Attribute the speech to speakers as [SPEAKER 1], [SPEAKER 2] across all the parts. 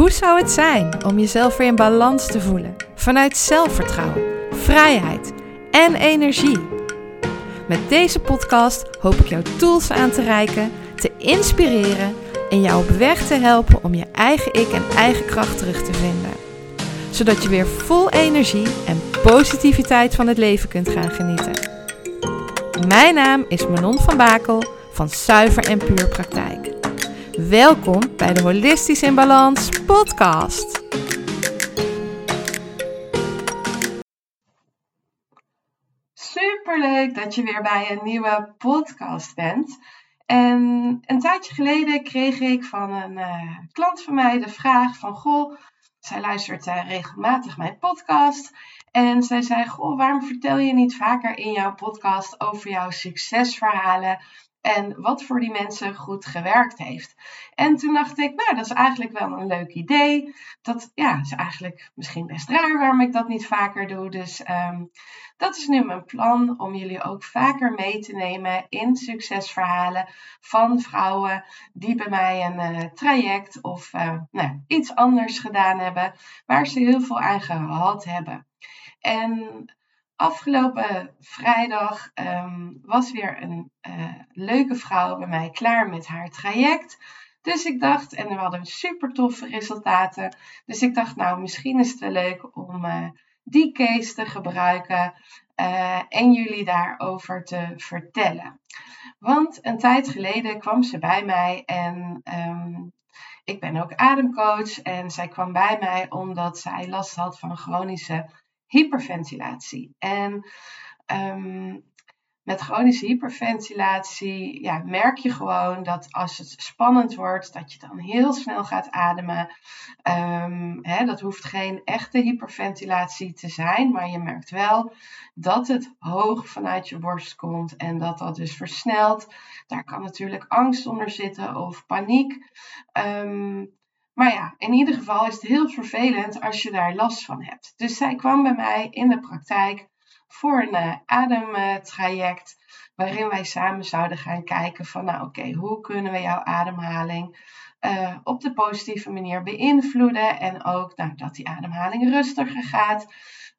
[SPEAKER 1] Hoe zou het zijn om jezelf weer in balans te voelen vanuit zelfvertrouwen, vrijheid en energie? Met deze podcast hoop ik jou tools aan te reiken, te inspireren en jou op weg te helpen om je eigen ik en eigen kracht terug te vinden. Zodat je weer vol energie en positiviteit van het leven kunt gaan genieten. Mijn naam is Manon van Bakel van Zuiver en Puur Praktijk. Welkom bij de Holistisch in Balans podcast.
[SPEAKER 2] Superleuk dat je weer bij een nieuwe podcast bent. En een tijdje geleden kreeg ik van een uh, klant van mij de vraag van... Goh, zij luistert uh, regelmatig mijn podcast. En zij zei, goh, waarom vertel je niet vaker in jouw podcast over jouw succesverhalen en wat voor die mensen goed gewerkt heeft. En toen dacht ik, nou, dat is eigenlijk wel een leuk idee. Dat ja, is eigenlijk misschien best raar waarom ik dat niet vaker doe. Dus um, dat is nu mijn plan om jullie ook vaker mee te nemen in succesverhalen van vrouwen die bij mij een uh, traject of uh, nou, iets anders gedaan hebben, waar ze heel veel aan gehad hebben. En afgelopen vrijdag um, was weer een uh, leuke vrouw bij mij klaar met haar traject. Dus ik dacht, en we hadden super toffe resultaten. Dus ik dacht, nou, misschien is het wel leuk om uh, die case te gebruiken uh, en jullie daarover te vertellen. Want een tijd geleden kwam ze bij mij en um, ik ben ook ademcoach. En zij kwam bij mij omdat zij last had van chronische hyperventilatie. En um, met chronische hyperventilatie ja, merk je gewoon dat als het spannend wordt, dat je dan heel snel gaat ademen. Um, hè, dat hoeft geen echte hyperventilatie te zijn, maar je merkt wel dat het hoog vanuit je borst komt en dat dat dus versnelt. Daar kan natuurlijk angst onder zitten of paniek. Um, maar ja, in ieder geval is het heel vervelend als je daar last van hebt. Dus zij kwam bij mij in de praktijk voor een uh, ademtraject. Waarin wij samen zouden gaan kijken van nou oké, hoe kunnen we jouw ademhaling uh, op de positieve manier beïnvloeden. En ook nou, dat die ademhaling rustiger gaat.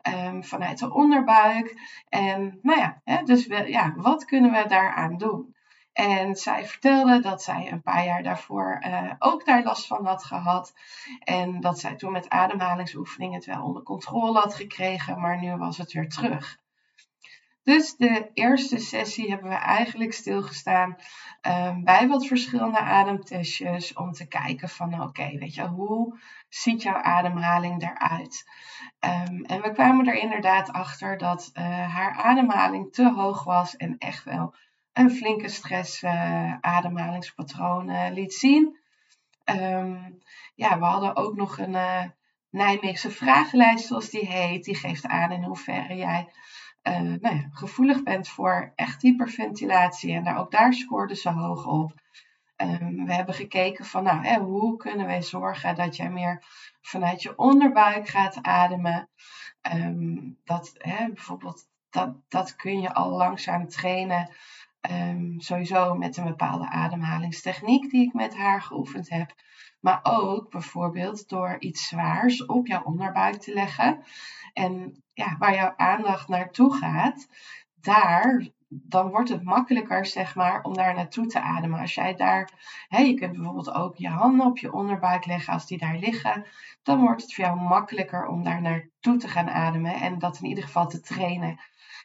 [SPEAKER 2] Um, vanuit de onderbuik. En nou ja, hè, dus ja, wat kunnen we daaraan doen? En zij vertelde dat zij een paar jaar daarvoor uh, ook daar last van had gehad. En dat zij toen met ademhalingsoefeningen het wel onder controle had gekregen, maar nu was het weer terug. Dus de eerste sessie hebben we eigenlijk stilgestaan um, bij wat verschillende ademtestjes om te kijken van oké, weet je, hoe ziet jouw ademhaling eruit? Um, en we kwamen er inderdaad achter dat uh, haar ademhaling te hoog was en echt wel een flinke stress uh, ademhalingspatroon liet zien. Um, ja, we hadden ook nog een uh, Nijmeegse vragenlijst, zoals die heet. Die geeft aan in hoeverre jij nou ja, gevoelig bent voor echt hyperventilatie. En daar, ook daar scoorde ze hoog op. Um, we hebben gekeken van, nou, hè, hoe kunnen wij zorgen dat jij meer vanuit je onderbuik gaat ademen. Um, dat hè, bijvoorbeeld, dat, dat kun je al langzaam trainen Um, sowieso met een bepaalde ademhalingstechniek die ik met haar geoefend heb. Maar ook bijvoorbeeld door iets zwaars op jouw onderbuik te leggen. En ja, waar jouw aandacht naartoe gaat, daar, dan wordt het makkelijker, zeg maar, om daar naartoe te ademen. Als jij daar, hè, je kunt bijvoorbeeld ook je handen op je onderbuik leggen als die daar liggen. Dan wordt het voor jou makkelijker om daar naartoe te gaan ademen en dat in ieder geval te trainen.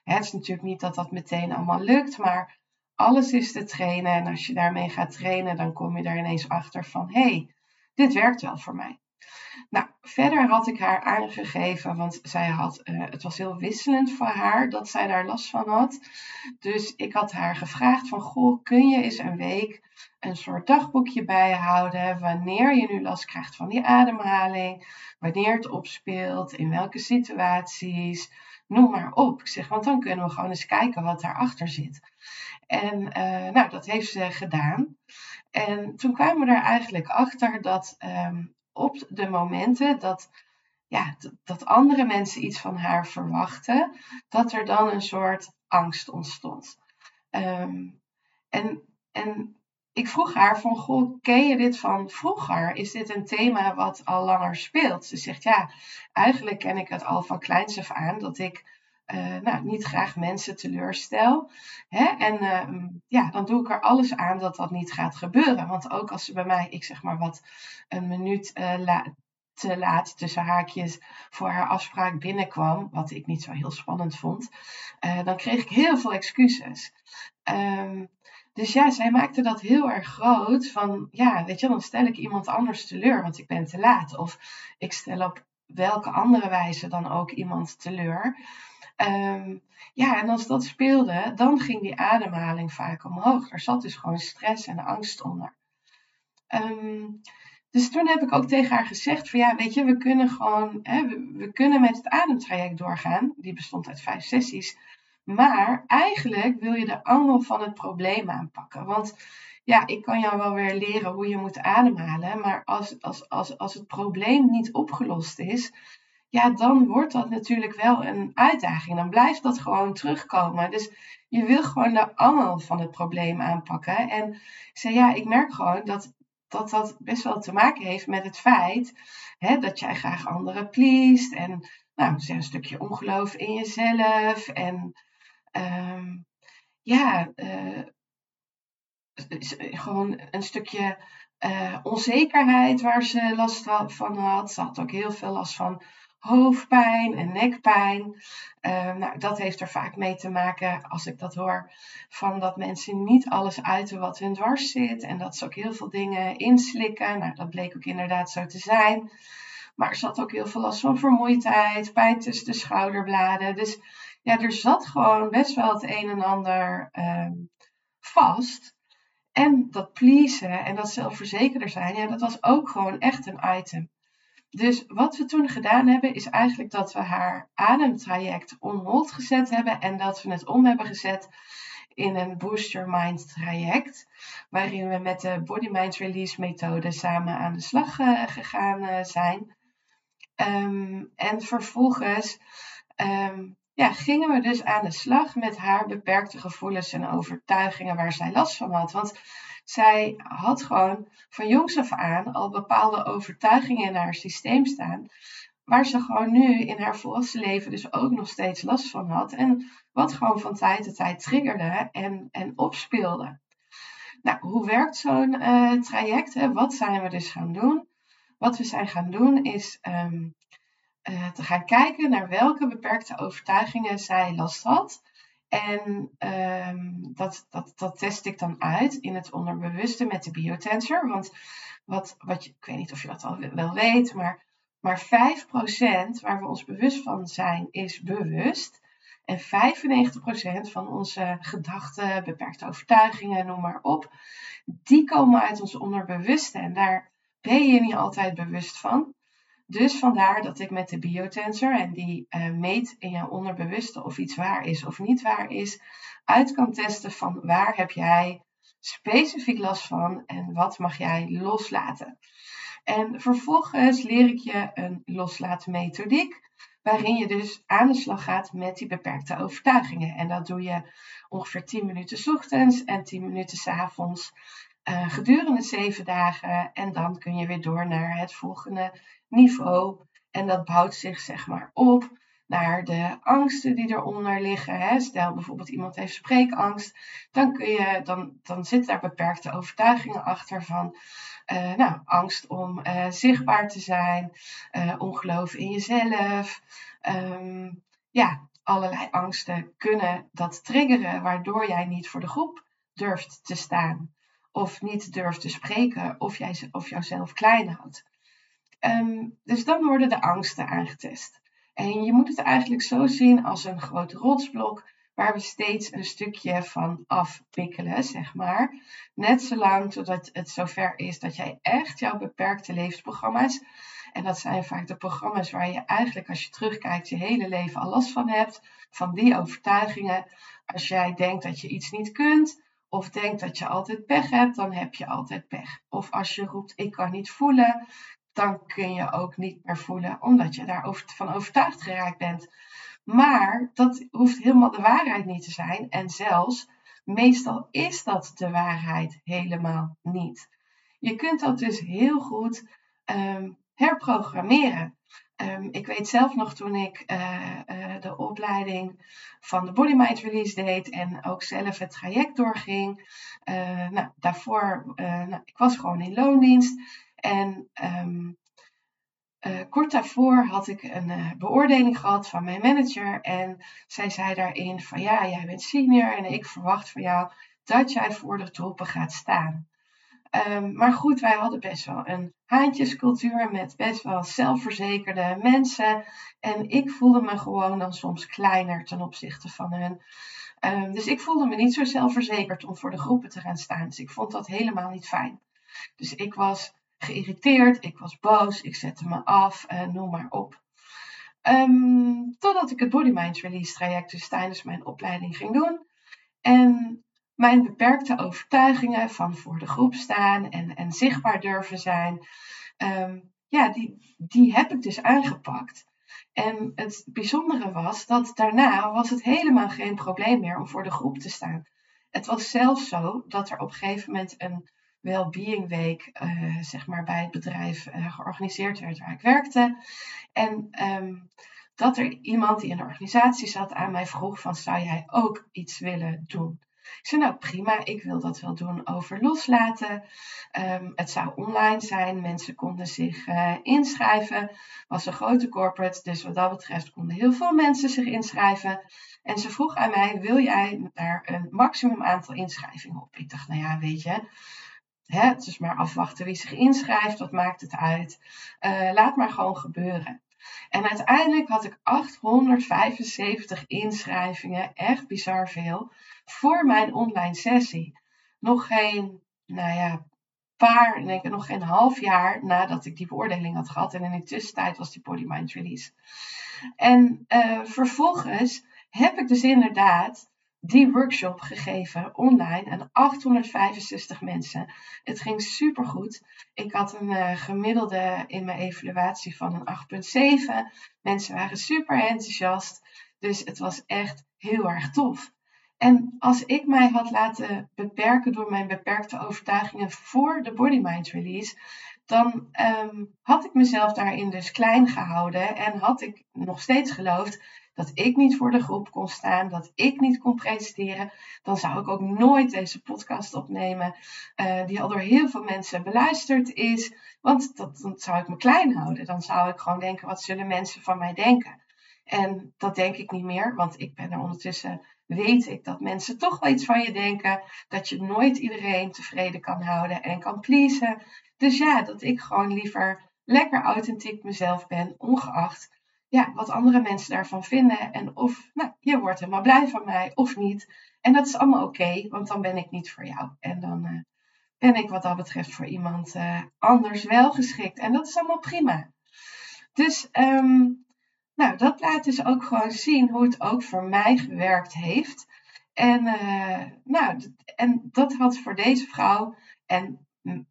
[SPEAKER 2] Het is natuurlijk niet dat dat meteen allemaal lukt, maar alles is te trainen. En als je daarmee gaat trainen, dan kom je daar ineens achter van hé, hey, dit werkt wel voor mij. Nou, verder had ik haar aangegeven, want zij had, uh, het was heel wisselend voor haar dat zij daar last van had. Dus ik had haar gevraagd van, goh, kun je eens een week een soort dagboekje bijhouden wanneer je nu last krijgt van die ademhaling, wanneer het opspeelt, in welke situaties, noem maar op. Ik zeg, want dan kunnen we gewoon eens kijken wat daarachter zit. En uh, nou, dat heeft ze gedaan. En toen kwamen we er eigenlijk achter dat um, op de momenten dat, ja, dat andere mensen iets van haar verwachten, dat er dan een soort angst ontstond. Um, en, en ik vroeg haar van, goh, ken je dit van vroeger? Is dit een thema wat al langer speelt? Ze zegt, ja, eigenlijk ken ik het al van kleins af aan, dat ik uh, nou, niet graag mensen teleurstel. Hè? En uh, ja, dan doe ik er alles aan dat dat niet gaat gebeuren. Want ook als ze bij mij, ik zeg maar wat, een minuut la te laat tussen haakjes voor haar afspraak binnenkwam, wat ik niet zo heel spannend vond, uh, dan kreeg ik heel veel excuses. Um, dus ja, zij maakte dat heel erg groot. Van ja, weet je, dan stel ik iemand anders teleur, want ik ben te laat. Of ik stel op welke andere wijze dan ook iemand teleur. Um, ja, en als dat speelde, dan ging die ademhaling vaak omhoog. Er zat dus gewoon stress en angst onder. Um, dus toen heb ik ook tegen haar gezegd van ja, weet je, we kunnen gewoon, hè, we, kunnen met het ademtraject doorgaan. Die bestond uit vijf sessies. Maar eigenlijk wil je de angel van het probleem aanpakken. Want ja, ik kan jou wel weer leren hoe je moet ademhalen. Maar als, als, als, als het probleem niet opgelost is, ja, dan wordt dat natuurlijk wel een uitdaging. Dan blijft dat gewoon terugkomen. Dus je wil gewoon de angel van het probleem aanpakken. En ik zei, ja, ik merk gewoon dat dat, dat best wel te maken heeft met het feit hè, dat jij graag anderen pleest. En nou, een stukje ongeloof in jezelf. En um, ja, uh, gewoon een stukje uh, onzekerheid waar ze last van had. Ze had ook heel veel last van hoofdpijn en nekpijn. Uh, nou, dat heeft er vaak mee te maken, als ik dat hoor, van dat mensen niet alles uiten wat hun dwars zit. En dat ze ook heel veel dingen inslikken. Nou, dat bleek ook inderdaad zo te zijn. Maar er zat ook heel veel last van vermoeidheid, pijn tussen de schouderbladen. Dus ja, er zat gewoon best wel het een en ander uh, vast. En dat pleasen en dat zelfverzekerder zijn, ja, dat was ook gewoon echt een item. Dus wat we toen gedaan hebben, is eigenlijk dat we haar ademtraject on hold gezet hebben en dat we het om hebben gezet in een Boost Your Mind traject, waarin we met de Body Mind Release methode samen aan de slag uh, gegaan uh, zijn. Um, en vervolgens um, ja, gingen we dus aan de slag met haar beperkte gevoelens en overtuigingen waar zij last van had. Want zij had gewoon van jongs af aan al bepaalde overtuigingen in haar systeem staan. Waar ze gewoon nu in haar volwassen leven dus ook nog steeds last van had. En wat gewoon van tijd tot tijd triggerde en, en opspeelde. Nou, hoe werkt zo'n uh, traject? Hè? Wat zijn we dus gaan doen? Wat we zijn gaan doen is um, uh, te gaan kijken naar welke beperkte overtuigingen zij last had. En um, dat, dat, dat test ik dan uit in het onderbewuste met de biotensor. Want wat, wat ik weet niet of je dat al wel weet, maar, maar 5% waar we ons bewust van zijn is bewust. En 95% van onze gedachten, beperkte overtuigingen, noem maar op, die komen uit ons onderbewuste. En daar ben je niet altijd bewust van. Dus vandaar dat ik met de biotensor, en die uh, meet in jouw onderbewuste of iets waar is of niet waar is, uit kan testen van waar heb jij specifiek last van en wat mag jij loslaten. En vervolgens leer ik je een loslaatmethodiek, waarin je dus aan de slag gaat met die beperkte overtuigingen. En dat doe je ongeveer 10 minuten ochtends en 10 minuten s avonds. Uh, gedurende zeven dagen. En dan kun je weer door naar het volgende niveau. En dat bouwt zich zeg maar op naar de angsten die eronder liggen. Hè. Stel bijvoorbeeld iemand heeft spreekangst, dan, kun je, dan, dan zitten daar beperkte overtuigingen achter van uh, nou, angst om uh, zichtbaar te zijn, ongeloof in jezelf. Um, ja, allerlei angsten kunnen dat triggeren, waardoor jij niet voor de groep durft te staan. Of niet durft te spreken, of, jij, of jouzelf klein houdt. Um, dus dan worden de angsten aangetest. En je moet het eigenlijk zo zien als een groot rotsblok waar we steeds een stukje van afwikkelen, zeg maar. Net zolang totdat het zover is dat jij echt jouw beperkte levensprogramma's, en dat zijn vaak de programma's waar je eigenlijk als je terugkijkt je hele leven al last van hebt, van die overtuigingen. Als jij denkt dat je iets niet kunt, of denkt dat je altijd pech hebt, dan heb je altijd pech. Of als je roept ik kan niet voelen, dan kun je ook niet meer voelen, omdat je daarvan overtuigd geraakt bent. Maar dat hoeft helemaal de waarheid niet te zijn. En zelfs meestal is dat de waarheid helemaal niet. Je kunt dat dus heel goed ehm, herprogrammeren. Ehm, ik weet zelf nog toen ik uh, uh, de opleiding van de Body Mind Release deed en ook zelf het traject doorging. Uh, nou, daarvoor, nou, ik was gewoon in loondienst en um, kort daarvoor had ik een beoordeling gehad van mijn manager en zij zei daarin van ja, jij bent senior en ik verwacht van jou dat jij voor de troepen gaat staan. Um, maar goed, wij hadden best wel een haantjescultuur met best wel zelfverzekerde mensen. En ik voelde me gewoon dan soms kleiner ten opzichte van hen. Um, dus ik voelde me niet zo zelfverzekerd om voor de groepen te gaan staan. Dus ik vond dat helemaal niet fijn. Dus ik was geïrriteerd, ik was boos, ik zette me af, uh, noem maar op. Um, totdat ik het Body Mind Release traject dus tijdens mijn opleiding ging doen. En mijn beperkte overtuigingen van voor de groep staan en, en zichtbaar durven zijn, um, ja, die, die heb ik dus aangepakt. En het bijzondere was dat daarna was het helemaal geen probleem meer om voor de groep te staan. Het was zelfs zo dat er op een gegeven moment een well-being week, uh, zeg maar, bij het bedrijf uh, georganiseerd werd waar ik werkte. En um, dat er iemand die in de organisatie zat aan mij vroeg van, zou jij ook iets willen doen? Ik zei, nou prima, ik wil dat wel doen over loslaten. Um, het zou online zijn, mensen konden zich uh, inschrijven. Was een grote corporate, dus wat dat betreft konden heel veel mensen zich inschrijven. En ze vroeg aan mij, wil jij daar een maximum aantal inschrijvingen op? Ik dacht, nou ja, weet je, hè, het is maar afwachten wie zich inschrijft, wat maakt het uit? Uh, laat maar gewoon gebeuren. En uiteindelijk had ik 875 inschrijvingen, echt bizar veel, voor mijn online sessie. Nog geen, nou ja, paar, denk ik, nog geen half jaar nadat ik die beoordeling had gehad. En in de tussentijd was die Body Mind Release. En uh, vervolgens heb ik dus inderdaad die workshop gegeven online aan 865 mensen. Het ging supergoed. Ik had een uh, gemiddelde in mijn evaluatie van een 8,7. Mensen waren super enthousiast. Dus het was echt heel erg tof. En als ik mij had laten beperken door mijn beperkte overtuigingen voor de Body Mind Release, dan um, had ik mezelf daarin dus klein gehouden en had ik nog steeds geloofd dat ik niet voor de groep kon staan, dat ik niet kon presenteren, dan zou ik ook nooit deze podcast opnemen, uh, die al door heel veel mensen beluisterd is. Want dat, dan zou ik me klein houden. Dan zou ik gewoon denken, wat zullen mensen van mij denken? En dat denk ik niet meer, want ik ben er ondertussen, weet ik dat mensen toch wel iets van je denken. Dat je nooit iedereen tevreden kan houden en kan pleasen. Dus ja, dat ik gewoon liever lekker authentiek mezelf ben, ongeacht ja, wat andere mensen daarvan vinden. En of nou, je wordt helemaal blij van mij of niet. En dat is allemaal oké, want dan ben ik niet voor jou. En dan uh, ben ik wat dat betreft voor iemand uh, anders wel geschikt. En dat is allemaal prima. Dus um, nou, dat laat dus ook gewoon zien hoe het ook voor mij gewerkt heeft. En, uh, nou, en dat had voor deze vrouw en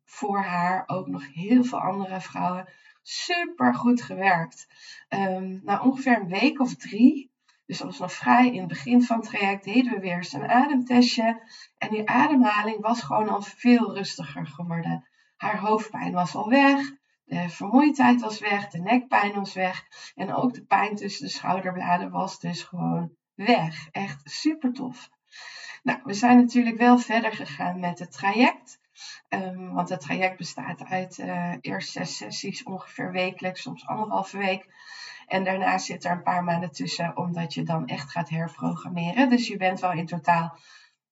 [SPEAKER 2] voor haar ook nog heel veel andere vrouwen super goed gewerkt. Um, na ongeveer een week of drie, dus dat was nog vrij in het begin van het traject, deden we weer eens een ademtestje. En die ademhaling was gewoon al veel rustiger geworden. Haar hoofdpijn was al weg. De vermoeidheid was weg, de nekpijn was weg en ook de pijn tussen de schouderbladen was dus gewoon weg. Echt super tof. Nou, we zijn natuurlijk wel verder gegaan met het traject. Um, want het traject bestaat uit uh, eerst zes sessies, ongeveer wekelijks, soms anderhalve week. En daarna zit er een paar maanden tussen, omdat je dan echt gaat herprogrammeren. Dus je bent wel in totaal,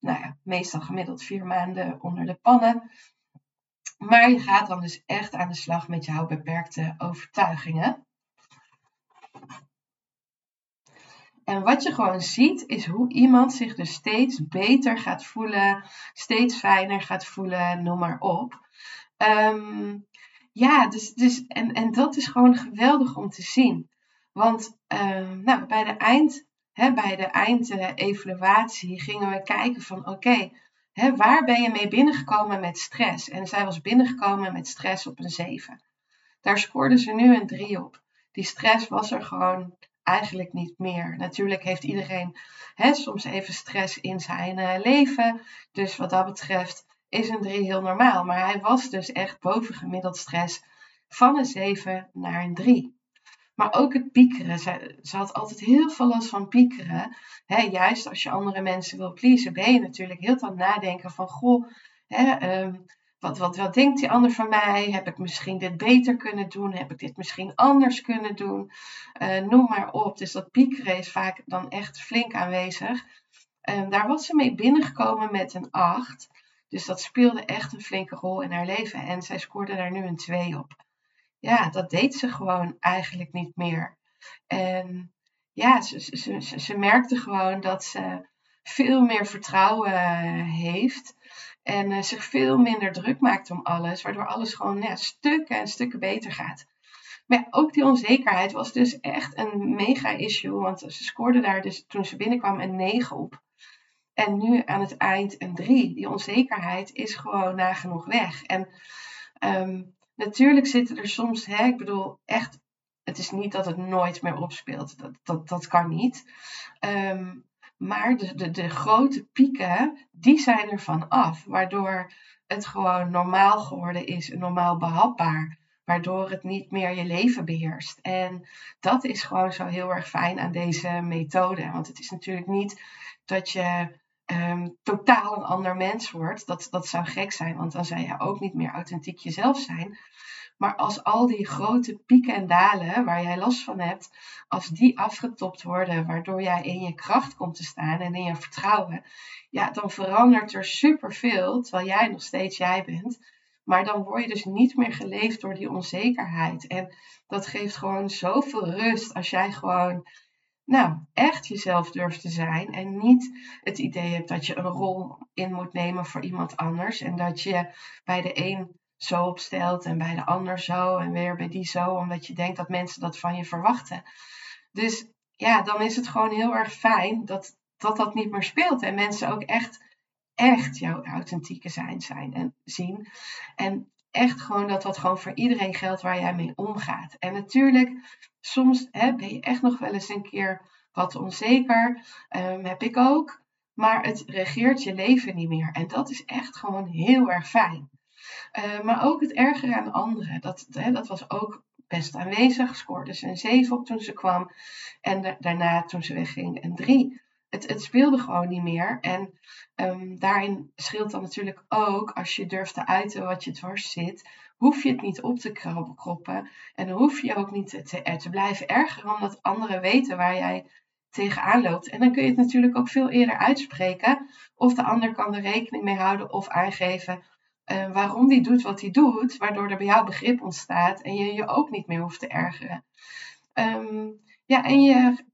[SPEAKER 2] nou ja, meestal gemiddeld vier maanden onder de pannen. Maar je gaat dan dus echt aan de slag met jouw beperkte overtuigingen. En wat je gewoon ziet, is hoe iemand zich dus steeds beter gaat voelen, steeds fijner gaat voelen, noem maar op. Um, ja, dus, dus, en, en dat is gewoon geweldig om te zien. Want um, nou, bij de eind, hè, bij de eindevaluatie gingen we kijken van oké, okay, waar ben je mee binnengekomen met stress? En zij was binnengekomen met stress op een 7. Daar scoorde ze nu een 3 op. Die stress was er gewoon eigenlijk niet meer. Natuurlijk heeft iedereen hè, soms even stress in zijn uh, leven. Dus wat dat betreft is een 3 heel normaal. Maar hij was dus echt bovengemiddeld stress van een 7 naar een 3. Maar ook het piekeren. Ze, had altijd heel veel last van piekeren. juist als je andere mensen wil pleasen, ben je natuurlijk heel aan nadenken van... Goh, ehm, wat, wat, denkt die ander van mij? Heb ik misschien dit beter kunnen doen? Heb ik dit misschien anders kunnen doen? Uh, noem maar op. Dus dat piekeren is vaak dan echt flink aanwezig. Um, daar was ze mee binnengekomen met een 8. Dus dat speelde echt een flinke rol in haar leven. En zij scoorde daar nu een 2 op ja, dat deed ze gewoon eigenlijk niet meer. En ja, ze, ze, ze, ze merkte gewoon dat ze veel meer vertrouwen heeft. En uh, zich veel minder druk maakt om alles, waardoor alles gewoon ja, stukken en stukken beter gaat. Maar ook die onzekerheid was dus echt een mega issue, want ze scoorde daar dus toen ze binnenkwam een 9 op. En nu aan het eind een 3. Die onzekerheid is gewoon nagenoeg weg. En um, Natuurlijk zitten er soms, hè, ik bedoel, echt, het is niet dat het nooit meer opspeelt. Dat, dat, dat kan niet. Ehm, maar de, de, grote pieken, die zijn er af. Waardoor het gewoon normaal geworden is, normaal behapbaar. Waardoor het niet meer je leven beheerst. En dat is gewoon zo heel erg fijn aan deze methode. Want het is natuurlijk niet dat je um, totaal een ander mens wordt. Dat, dat zou gek zijn, want dan zou je ook niet meer authentiek jezelf zijn. Maar als al die grote pieken en dalen waar jij last van hebt, als die afgetopt worden, waardoor jij in je kracht komt te staan en in je vertrouwen, ja, dan verandert er superveel, terwijl jij nog steeds jij bent. Maar dan word je dus niet meer geleefd door die onzekerheid. En dat geeft gewoon zoveel rust als jij gewoon nou, echt jezelf durft te zijn en niet het idee hebt dat je een rol in moet nemen voor iemand anders en dat je bij de een zo opstelt en bij de ander zo en weer bij die zo, omdat je denkt dat mensen dat van je verwachten. Dus ja, dan is het gewoon heel erg fijn dat dat, dat niet meer speelt en mensen ook echt, echt jouw authentieke zijn zijn en zien. En echt gewoon dat dat gewoon voor iedereen geldt waar jij mee omgaat. En natuurlijk, soms hè, ben je echt nog wel eens een keer wat onzeker. Um, heb ik ook. Maar het regeert je leven niet meer. En dat is echt gewoon heel erg fijn. Uh, maar ook het ergere aan anderen. Dat, hè, dat was ook best aanwezig. Scoorde ze een 7 op toen ze kwam. En daarna, toen ze wegging, een 3. Het, het, speelde gewoon niet meer. En um, daarin scheelt dan natuurlijk ook, als je durft te uiten wat je dwars zit, hoef je het niet op te kroppen. En dan hoef je ook niet te, te, blijven ergeren, omdat anderen weten waar jij tegenaan loopt. En dan kun je het natuurlijk ook veel eerder uitspreken. Of de ander kan er rekening mee houden of aangeven uh, waarom die doet wat hij doet, waardoor er bij jou begrip ontstaat en je je ook niet meer hoeft te ergeren. Um, ja, en je,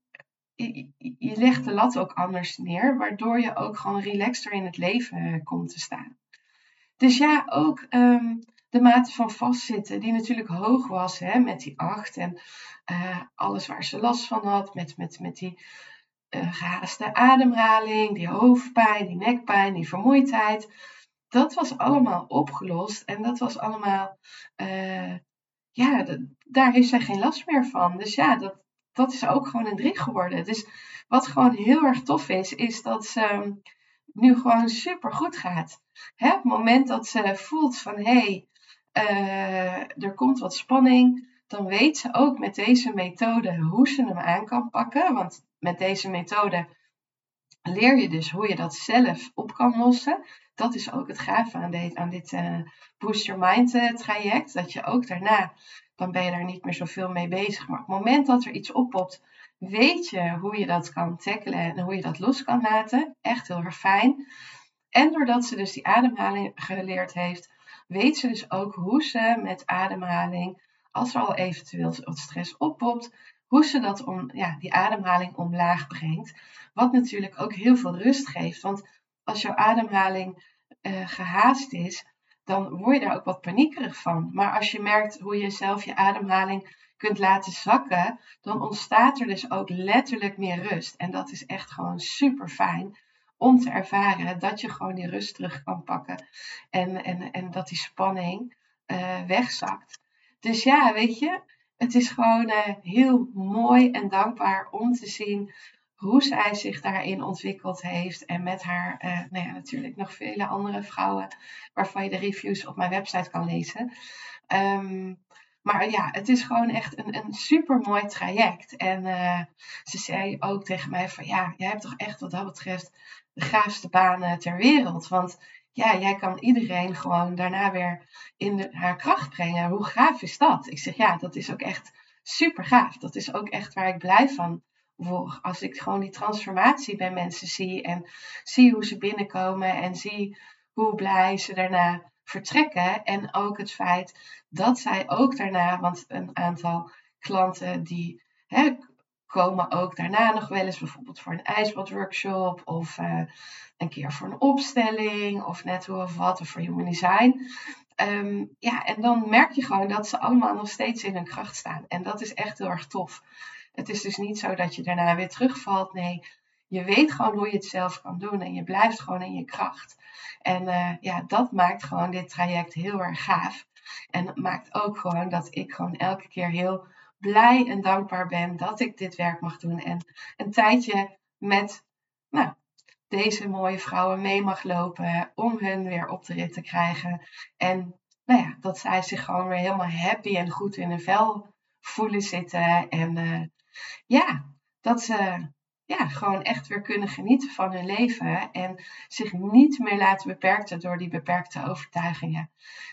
[SPEAKER 2] je, legt de lat ook anders neer, waardoor je ook gewoon relaxter in het leven komt te staan. Dus ja, ook um, de mate van vastzitten, die natuurlijk hoog was hè, met die acht en uh, alles waar ze last van had, met, met, met die uh, gehaaste ademhaling, die hoofdpijn, die nekpijn, die vermoeidheid dat was allemaal opgelost en dat was allemaal, ja, daar heeft zij geen last meer van. Dus ja, dat, dat is ook gewoon een drie geworden. Dus wat gewoon heel erg tof is, is dat ze ehm, nu gewoon super goed gaat. Hè, het moment dat ze voelt van hé, hey, uh, er komt wat spanning, dan weet ze ook met deze methode hoe ze hem aan kan pakken. Want met deze methode leer je dus hoe je dat zelf op kan lossen dat is ook het gave aan dit, aan dit uh, Boost Your Mind uh, traject. Dat je ook daarna, dan ben je daar niet meer zoveel mee bezig. Maar op het moment dat er iets oppopt, weet je hoe je dat kan tackelen en hoe je dat los kan laten. Echt heel erg fijn. En doordat ze dus die ademhaling geleerd heeft, weet ze dus ook hoe ze met ademhaling, als er al eventueel wat stress oppopt, hoe ze dat om, ja, die ademhaling omlaag brengt. Wat natuurlijk ook heel veel rust geeft. Want als jouw ademhaling uh, gehaast is, dan word je daar ook wat paniekerig van. Maar als je merkt hoe je zelf je ademhaling kunt laten zakken, dan ontstaat er dus ook letterlijk meer rust. En dat is echt gewoon super fijn om te ervaren dat je gewoon die rust terug kan pakken en, en, en dat die spanning uh, wegzakt. Dus ja, weet je, het is gewoon uh, heel mooi en dankbaar om te zien hoe zij zich daarin ontwikkeld heeft. En met haar, uh, nou ja, natuurlijk nog vele andere vrouwen waarvan je de reviews op mijn website kan lezen. Um, maar ja, het is gewoon echt een, een super mooi traject. En uh, ze zei ook tegen mij van ja, jij hebt toch echt wat dat betreft de gaafste banen ter wereld. Want ja, jij kan iedereen gewoon daarna weer in de, haar kracht brengen. Hoe gaaf is dat? Ik zeg ja, dat is ook echt super gaaf. Dat is ook echt waar ik blij van word. Als ik gewoon die transformatie bij mensen zie en zie hoe ze binnenkomen en zie hoe blij ze daarna vertrekken. En ook het feit dat zij ook daarna, want een aantal klanten die hè, komen ook daarna nog wel eens bijvoorbeeld voor een ijsbadworkshop of uh, een keer voor een opstelling of net hoe of wat of voor human design. Um, ja, en dan merk je gewoon dat ze allemaal nog steeds in hun kracht staan. En dat is echt heel erg tof. Het is dus niet zo dat je daarna weer terugvalt. Nee, je weet gewoon hoe je het zelf kan doen en je blijft gewoon in je kracht. En uh, ja, dat maakt gewoon dit traject heel erg gaaf. En dat maakt ook gewoon dat ik gewoon elke keer heel blij en dankbaar ben dat ik dit werk mag doen. En een tijdje met nou, deze mooie vrouwen mee mag lopen om hun weer op de rit te krijgen. En nou ja, dat zij zich gewoon weer helemaal happy en goed in hun vel voelen zitten. En uh, ja, dat ze ja, gewoon echt weer kunnen genieten van hun leven en zich niet meer laten beperken door die beperkte overtuigingen.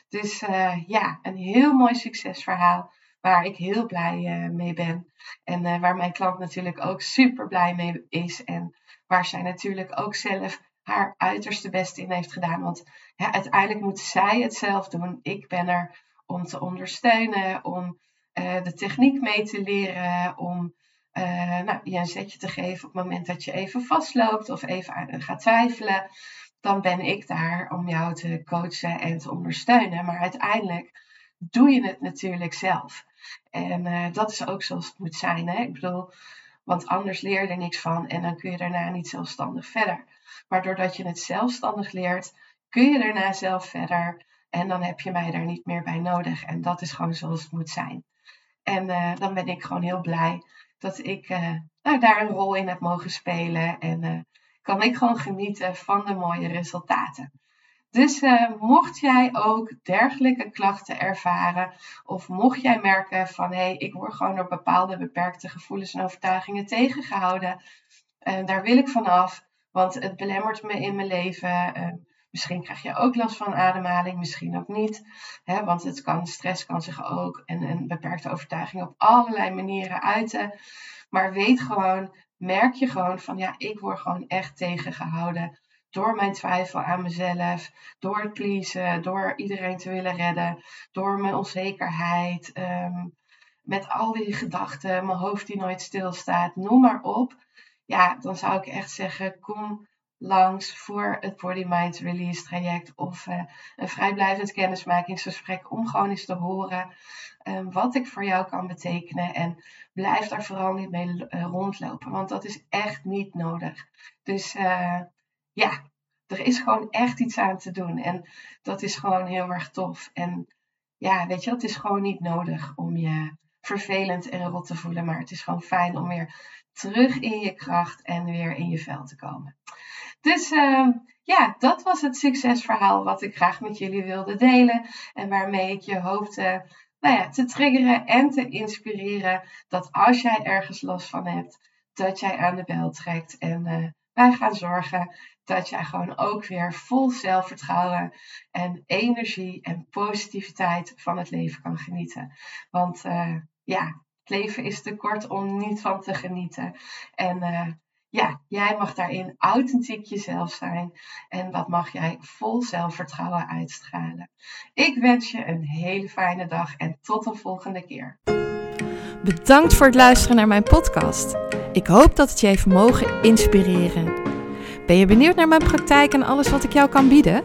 [SPEAKER 2] Dus uh, ja, een heel mooi succesverhaal waar ik heel blij uh, mee ben en uh, waar mijn klant natuurlijk ook super blij mee is en waar zij natuurlijk ook zelf haar uiterste best in heeft gedaan. Want ja, uiteindelijk moet zij het zelf doen. Ik ben er om te ondersteunen, om de techniek mee te leren, om uh, nou, je een zetje te geven op het moment dat je even vastloopt of even gaat twijfelen, dan ben ik daar om jou te coachen en te ondersteunen. Maar uiteindelijk doe je het natuurlijk zelf. En dat is ook zoals het moet zijn. Hè? Ik bedoel, want anders leer je er niks van en dan kun je daarna niet zelfstandig verder. Maar doordat je het zelfstandig leert, kun je daarna zelf verder. En dan heb je mij daar niet meer bij nodig. En dat is gewoon zoals het moet zijn. En uh, dan ben ik gewoon heel blij dat ik uh, nou, daar een rol in heb mogen spelen. En uh, kan ik gewoon genieten van de mooie resultaten. Dus mocht jij ook dergelijke klachten ervaren, of mocht jij merken van hé, hey, ik word gewoon door bepaalde beperkte gevoelens en overtuigingen tegengehouden, daar wil ik vanaf, want het belemmert me in mijn leven. Misschien krijg je ook last van ademhaling, misschien ook niet. Hè, want het kan, stress kan zich ook en een beperkte overtuiging op allerlei manieren uiten. Maar weet gewoon, merk je gewoon van ja, ik word gewoon echt tegengehouden door mijn twijfel aan mezelf, door het pleasen, door iedereen te willen redden, door mijn onzekerheid, um, met al die gedachten, mijn hoofd die nooit stilstaat, noem maar op. Ja, dan zou ik echt zeggen, kom langs voor het Body Mind Release traject of uh, een vrijblijvend kennismakingsgesprek om gewoon eens te horen uh, wat ik voor jou kan betekenen en blijf daar vooral niet mee uh, rondlopen, want dat is echt niet nodig. Dus ja, er is gewoon echt iets aan te doen en dat is gewoon heel erg tof. En ja, weet je, het is gewoon niet nodig om je vervelend en rot te voelen, maar het is gewoon fijn om weer terug in je kracht en weer in je vel te komen. Dus uh, ja, dat was het succesverhaal wat ik graag met jullie wilde delen. En waarmee ik je hoopte nou ja, te triggeren en te inspireren. Dat als jij ergens last van hebt, dat jij aan de bel trekt. En uh, wij gaan zorgen dat jij gewoon ook weer vol zelfvertrouwen en energie en positiviteit van het leven kan genieten. Want uh, ja, het leven is te kort om niet van te genieten. En uh, ja, jij mag daarin authentiek jezelf zijn en dat mag jij vol zelfvertrouwen uitstralen. Ik wens je een hele fijne dag en tot de volgende keer.
[SPEAKER 1] Bedankt voor het luisteren naar mijn podcast. Ik hoop dat het je heeft mogen inspireren. Ben je benieuwd naar mijn praktijk en alles wat ik jou kan bieden?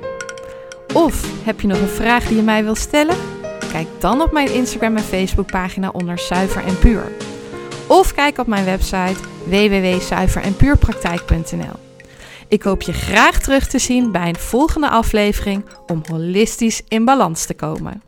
[SPEAKER 1] Of heb je nog een vraag die je mij wilt stellen? Kijk dan op mijn Instagram en Facebook pagina onder Zuiver en Puur. Of kijk op mijn website www.zuiverenpuurpraktijk.nl. Ik hoop je graag terug te zien bij een volgende aflevering om holistisch in balans te komen.